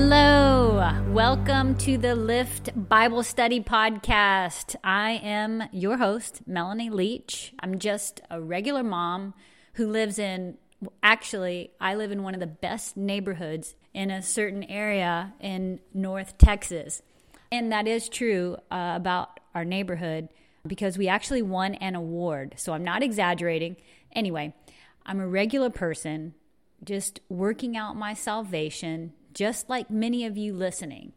Hello, welcome to the Lift Bible Study Podcast. I am your host, Melanie Leach. I'm just a regular mom who lives in, actually, I live in one of the best neighborhoods in a certain area in North Texas. And that is true uh, about our neighborhood because we actually won an award. So I'm not exaggerating. Anyway, I'm a regular person just working out my salvation just like many of you listening.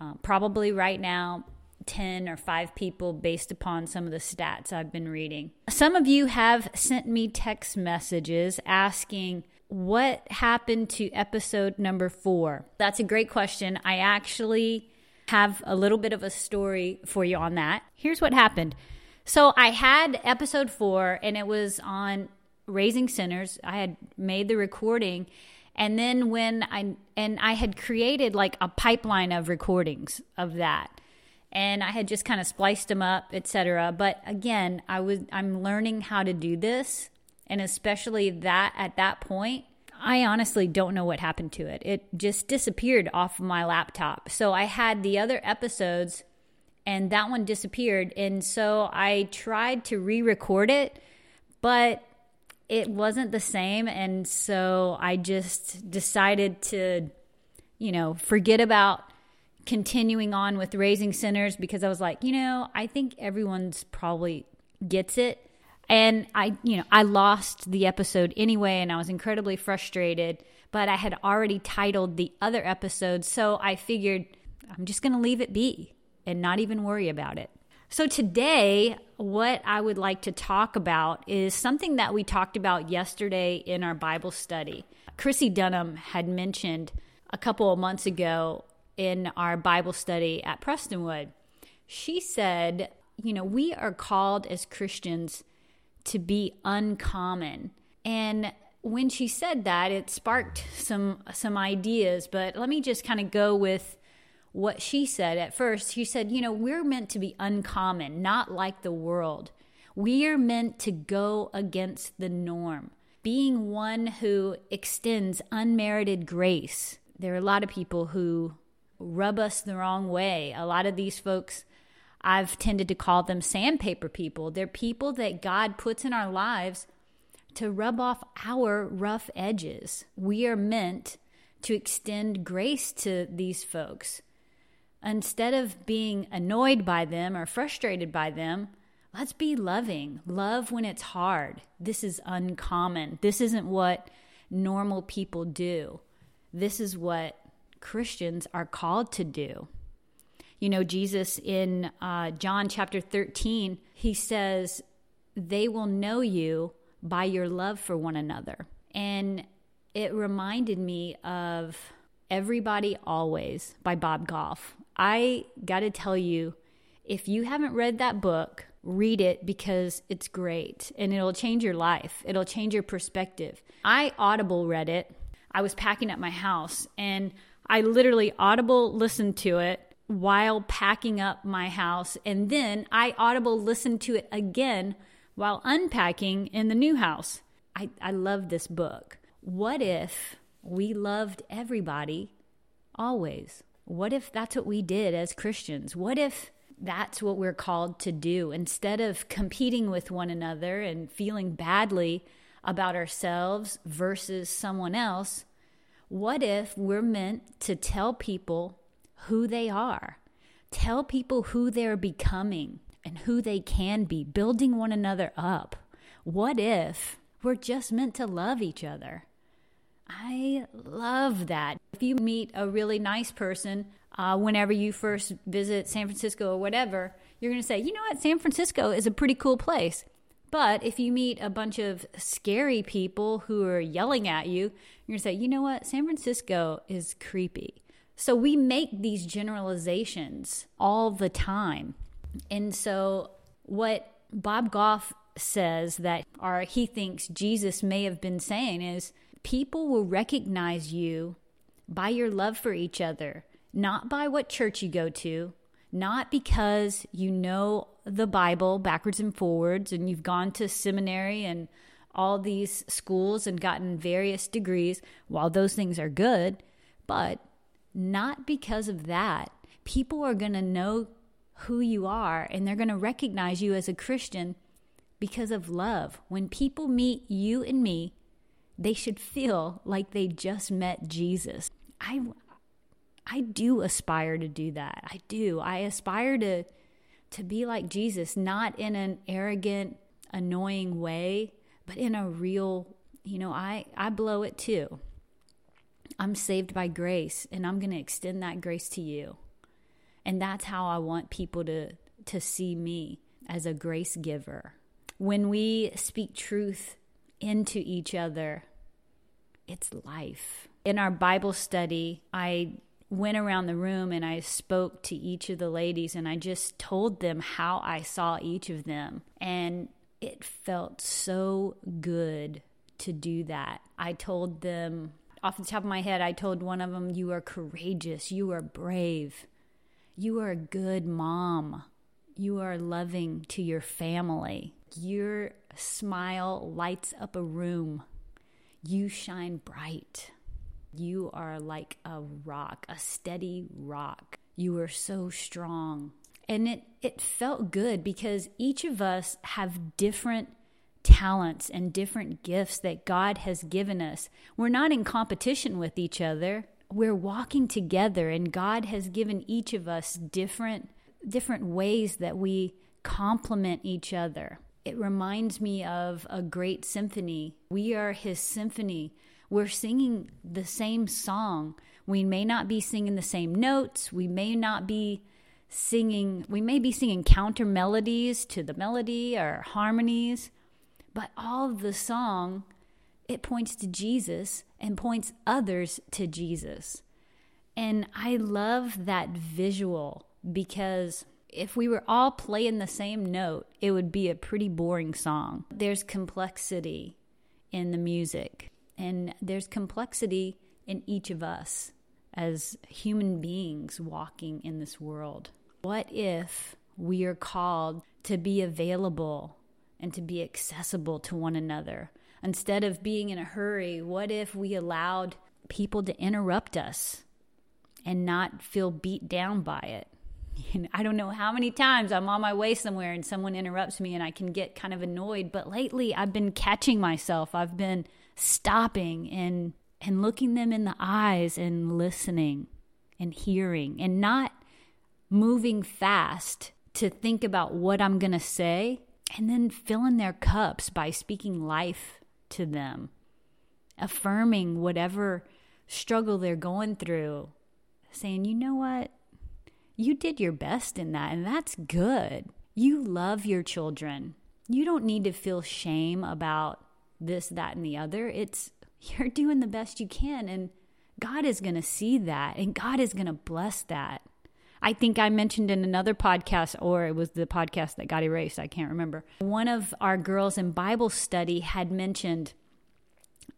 Uh, probably right now, 10 or 5 people based upon some of the stats I've been reading. Some of you have sent me text messages asking, what happened to episode number four? That's a great question. I actually have a little bit of a story for you on that. Here's what happened. So I had episode four, and it was on raising sinners. I had made the recording and then when I and I had created like a pipeline of recordings of that. And I had just kind of spliced them up, etc. But again, I was I'm learning how to do this and especially that at that point, I honestly don't know what happened to it. It just disappeared off of my laptop. So I had the other episodes and that one disappeared. And so I tried to re record it, but it wasn't the same. And so I just decided to, you know, forget about continuing on with raising sinners because I was like, you know, I think everyone's probably gets it. And I, you know, I lost the episode anyway, and I was incredibly frustrated, but I had already titled the other episode. So I figured I'm just going to leave it be and not even worry about it. So, today, what I would like to talk about is something that we talked about yesterday in our Bible study. Chrissy Dunham had mentioned a couple of months ago in our Bible study at Prestonwood. She said, You know, we are called as Christians to be uncommon. And when she said that, it sparked some some ideas, but let me just kind of go with what she said at first. She said, You know, we're meant to be uncommon, not like the world. We are meant to go against the norm, being one who extends unmerited grace. There are a lot of people who rub us the wrong way. A lot of these folks, I've tended to call them sandpaper people. They're people that God puts in our lives to rub off our rough edges. We are meant to extend grace to these folks. Instead of being annoyed by them or frustrated by them, let's be loving. Love when it's hard. This is uncommon. This isn't what normal people do. This is what Christians are called to do. You know, Jesus in uh, John chapter 13, he says, They will know you by your love for one another. And it reminded me of Everybody Always by Bob Goff. I got to tell you, if you haven't read that book, read it because it's great and it'll change your life. It'll change your perspective. I audible read it. I was packing up my house and I literally audible listened to it while packing up my house and then I audible listened to it again while unpacking in the new house. I, I love this book. What if we loved everybody always? What if that's what we did as Christians? What if that's what we're called to do instead of competing with one another and feeling badly about ourselves versus someone else? What if we're meant to tell people who they are? Tell people who they're becoming and who they can be, building one another up. What if we're just meant to love each other? I love that. If you meet a really nice person uh, whenever you first visit San Francisco or whatever, you're going to say, you know what, San Francisco is a pretty cool place. But if you meet a bunch of scary people who are yelling at you, you're going to say, you know what, San Francisco is creepy. So we make these generalizations all the time. And so what Bob Goff says that, or he thinks Jesus may have been saying is, people will recognize you by your love for each other, not by what church you go to, not because you know the Bible backwards and forwards and you've gone to seminary and all these schools and gotten various degrees. While those things are good, but not because of that. People are going to know who you are and they're going to recognize you as a Christian because of love. When people meet you and me, they should feel like they just met Jesus. I I do aspire to do that. I do. I aspire to to be like Jesus, not in an arrogant, annoying way, but in a real, you know, I I blow it too. I'm saved by grace and I'm going to extend that grace to you. And that's how I want people to to see me as a grace giver. When we speak truth into each other, it's life. In our Bible study, I went around the room and I spoke to each of the ladies and I just told them how I saw each of them. And it felt so good to do that. I told them, off the top of my head, I told one of them, You are courageous, you are brave, you are a good mom, you are loving to your family, your smile lights up a room, you shine bright. You are like a rock, a steady rock. You are so strong. And it, it felt good because each of us have different talents and different gifts that God has given us. We're not in competition with each other. We're walking together and God has given each of us different different ways that we complement each other. It reminds me of a great symphony. We are his symphony we're singing the same song. We may not be singing the same notes. We may not be singing, we may be singing counter melodies to the melody or harmonies, but all of the song, it points to Jesus and points others to Jesus. And I love that visual because if we were all playing the same note, it would be a pretty boring song. There's complexity in the music. And there's complexity in each of us as human beings walking in this world. What if we are called to be available and to be accessible to one another? Instead of being in a hurry, what if we allowed people to interrupt us and not feel beat down by it? I don't know how many times I'm on my way somewhere and someone interrupts me and I can get kind of annoyed, but lately I've been catching myself. I've been stopping and and looking them in the eyes and listening and hearing and not moving fast to think about what I'm going to say and then filling their cups by speaking life to them, affirming whatever struggle they're going through, saying, you know what? You did your best in that, and that's good. You love your children. You don't need to feel shame about this, that, and the other. It's you're doing the best you can, and God is going to see that, and God is going to bless that. I think I mentioned in another podcast, or it was the podcast that got erased. I can't remember. One of our girls in Bible study had mentioned,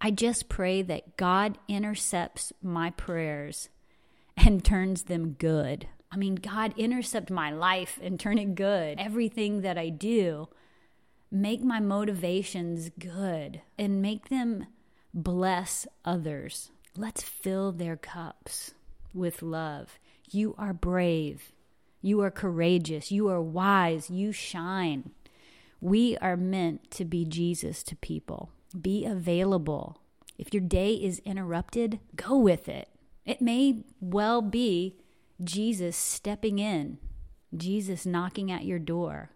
I just pray that God intercepts my prayers and turns them good. I mean, God intercept my life and turn it good. Everything that I do make my motivations good and make them bless others. Let's fill their cups with love. You are brave. You are courageous. You are wise. You shine. We are meant to be Jesus to people. Be available. If your day is interrupted, go with it. It may well be Jesus stepping in, Jesus knocking at your door.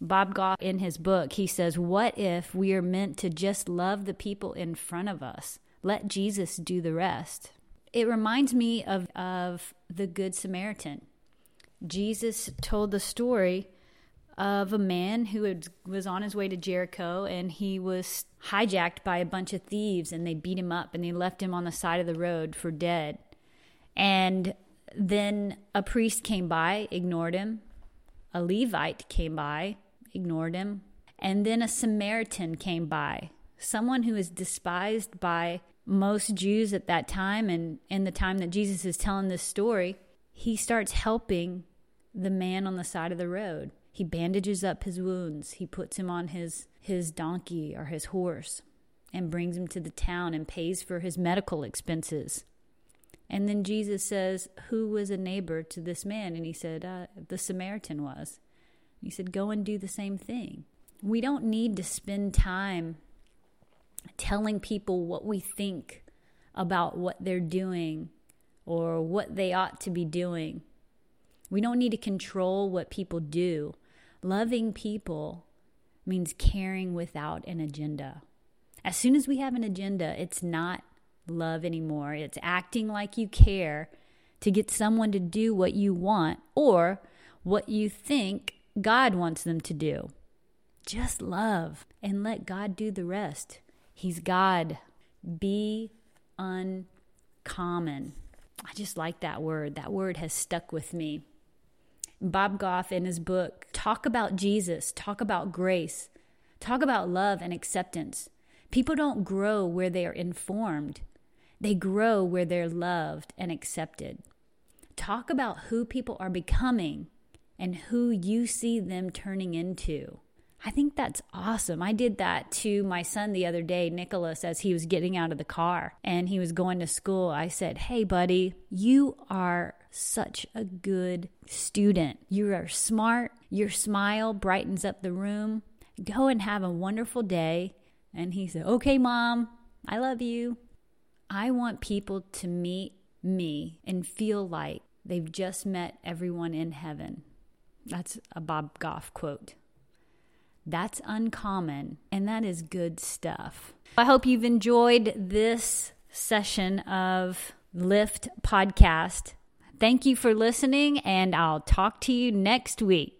Bob Goff, in his book, he says, What if we are meant to just love the people in front of us? Let Jesus do the rest. It reminds me of, of the Good Samaritan. Jesus told the story of a man who had, was on his way to Jericho and he was hijacked by a bunch of thieves and they beat him up and they left him on the side of the road for dead. And then a priest came by, ignored him. A Levite came by, ignored him. And then a Samaritan came by, someone who is despised by most Jews at that time and in the time that Jesus is telling this story. He starts helping the man on the side of the road. He bandages up his wounds. He puts him on his, his donkey or his horse and brings him to the town and pays for his medical expenses. And then Jesus says, Who was a neighbor to this man? And he said, uh, The Samaritan was. He said, Go and do the same thing. We don't need to spend time telling people what we think about what they're doing or what they ought to be doing. We don't need to control what people do. Loving people means caring without an agenda. As soon as we have an agenda, it's not love anymore. It's acting like you care to get someone to do what you want or what you think God wants them to do. Just love and let God do the rest. He's God. Be uncommon. I just like that word. That word has stuck with me. Bob Goff, in his book, talk about Jesus, talk about grace, talk about love and acceptance. People don't grow where they are informed, they grow where they're loved and accepted. Talk about who people are becoming and who you see them turning into. I think that's awesome. I did that to my son the other day, Nicholas, as he was getting out of the car and he was going to school. I said, Hey, buddy, you are such a good student. You are smart. Your smile brightens up the room. Go and have a wonderful day. And he said, Okay, mom, I love you. I want people to meet me and feel like they've just met everyone in heaven. That's a Bob Goff quote. That's uncommon, and that is good stuff. I hope you've enjoyed this session of Lift Podcast. Thank you for listening, and I'll talk to you next week.